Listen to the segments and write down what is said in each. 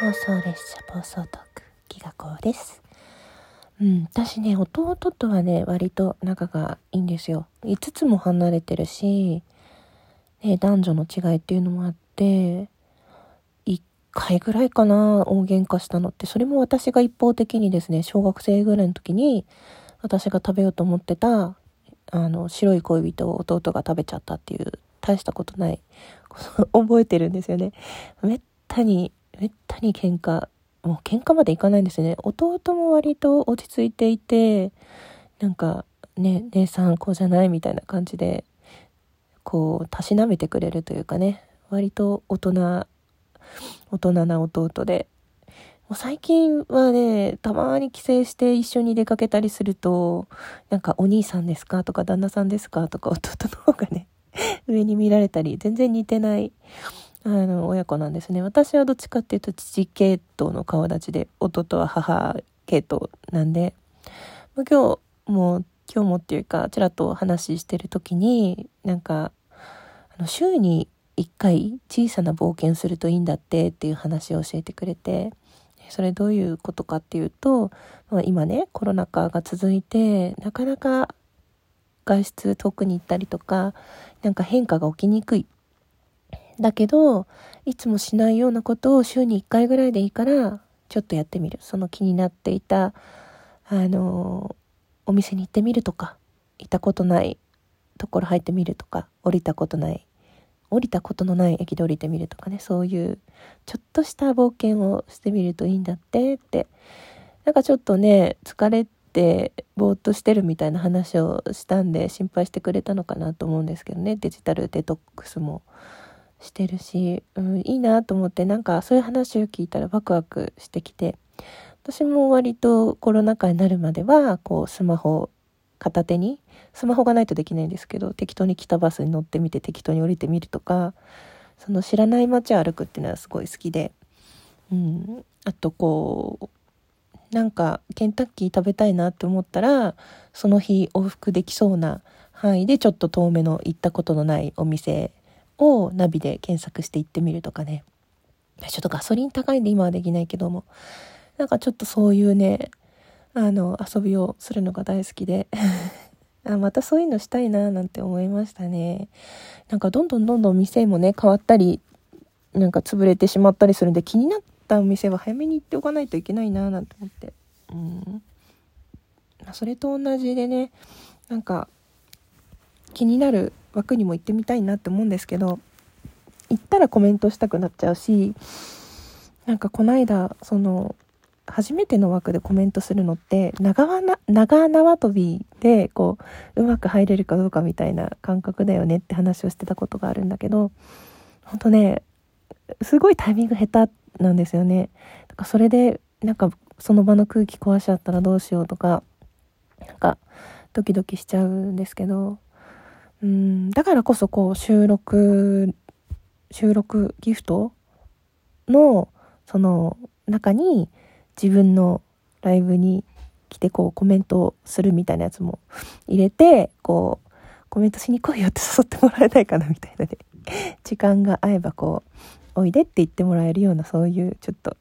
放送列車暴走トークギガコです。うん私ね弟とはね割と仲がいいんですよ。5つも離れてるし、ね、男女の違いっていうのもあって1回ぐらいかな大喧嘩したのって。それも私が一方的にですね小学生ぐらいの時に私が食べようと思ってたあの白い恋人を弟が食べちゃったっていう大したことないこと覚えてるんですよね。めったにめったに喧嘩もう喧嘩までいかないんですね弟も割と落ち着いていてなんかね姉さんこうじゃないみたいな感じでこうたしなめてくれるというかね割と大人大人な弟でもう最近はねたまに帰省して一緒に出かけたりするとなんか「お兄さんですか?」とか「旦那さんですか?」とか弟の方がね上に見られたり全然似てないあの親子なんですね。私はどっちかっていうと父系統の顔立ちで弟は母系統なんで。今日も今日もっていうかちらっと話してる時になんかあの週に1回小さな冒険するといいんだってっていう話を教えてくれて。それどういうことかっていうと、まあ、今ねコロナ禍が続いてなかなか外出遠くに行ったりとかなんか変化が起きにくい。だけど、いつもしないようなことを週に1回ぐらいでいいから、ちょっとやってみる。その気になっていた、あの、お店に行ってみるとか、行ったことないところ入ってみるとか、降りたことない、降りたことのない駅で降りてみるとかね、そういうちょっとした冒険をしてみるといいんだってって、なんかちょっとね、疲れてぼーっとしてるみたいな話をしたんで心配してくれたのかなと思うんですけどね、デジタルデトックスも。してるし、うん、いいなと思ってなんかそういう話を聞いたらワクワクしてきて私も割とコロナ禍になるまではこうスマホ片手にスマホがないとできないんですけど適当に来たバスに乗ってみて適当に降りてみるとかその知らない街を歩くっていうのはすごい好きで、うん、あとこうなんかケンタッキー食べたいなって思ったらその日往復できそうな範囲でちょっと遠めの行ったことのないお店をナビで検索して行ってみるとかね。ちょっとガソリン高いんで今はできないけども。なんかちょっとそういうね、あの、遊びをするのが大好きで。あまたそういうのしたいななんて思いましたね。なんかどんどんどんどん店もね、変わったり、なんか潰れてしまったりするんで、気になったお店は早めに行っておかないといけないななんて思って。うん。それと同じでね、なんか、気になる枠にも行ってみたいなって思うんですけど行ったらコメントしたくなっちゃうしなんかこの間その初めての枠でコメントするのって長長縄跳びでこううまく入れるかどうかみたいな感覚だよねって話をしてたことがあるんだけど本当ねすごいタイミング下手なんですよね。だからそれでなんかその場の空気壊しちゃったらどうしようとかなんかドキドキしちゃうんですけどうん。だからこそこう収録収録ギフトのその中に自分のライブに来てこうコメントをするみたいなやつも入れてこうコメントしに来いよって誘ってもらえないかなみたいなね。時間が合えばこうおいでって言ってもらえるようなそういうちょっと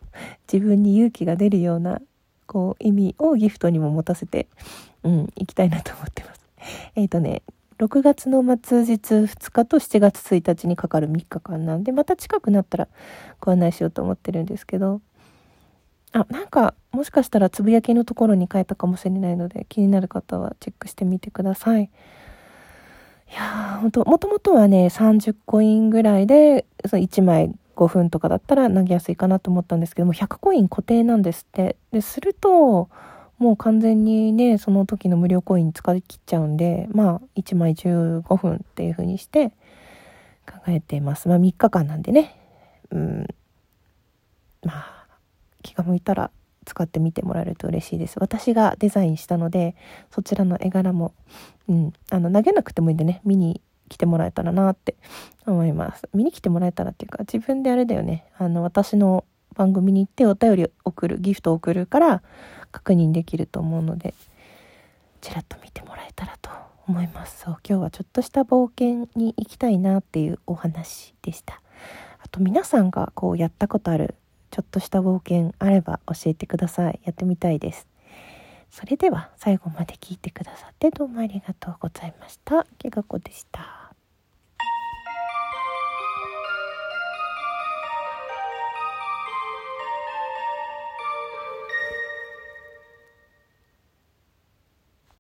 自分に勇気が出るようなこう意味をギフトにも持たせて。うん行きたいなと思ってます。えっ、ー、とね6月の末日2日と7月1日にかかる3日間なんで、また近くなったらご案内しようと思ってるんですけど、あ、なんか、もしかしたらつぶやきのところに変えたかもしれないので、気になる方はチェックしてみてください。いや、ほんと、もともとはね、30コインぐらいで、その1枚5分とかだったら投げやすいかなと思ったんですけども、100コイン固定なんですって。で、すると、もう完全にね、その時の無料コイン使い切っちゃうんで、まあ、1枚15分っていう風にして考えています。まあ、3日間なんでね。うん。まあ、気が向いたら使ってみてもらえると嬉しいです。私がデザインしたので、そちらの絵柄も、うん、あの、投げなくてもいいんでね、見に来てもらえたらなって思います。見に来てもらえたらっていうか、自分であれだよね。あの、私の番組に行ってお便り送る、ギフト送るから、確認できると思うのでちらっと見てもらえたらと思いますそう今日はちょっとした冒険に行きたいなっていうお話でしたあと皆さんがこうやったことあるちょっとした冒険あれば教えてください。やってみたいです。それでは最後まで聞いてくださってどうもありがとうございました。きがこでした。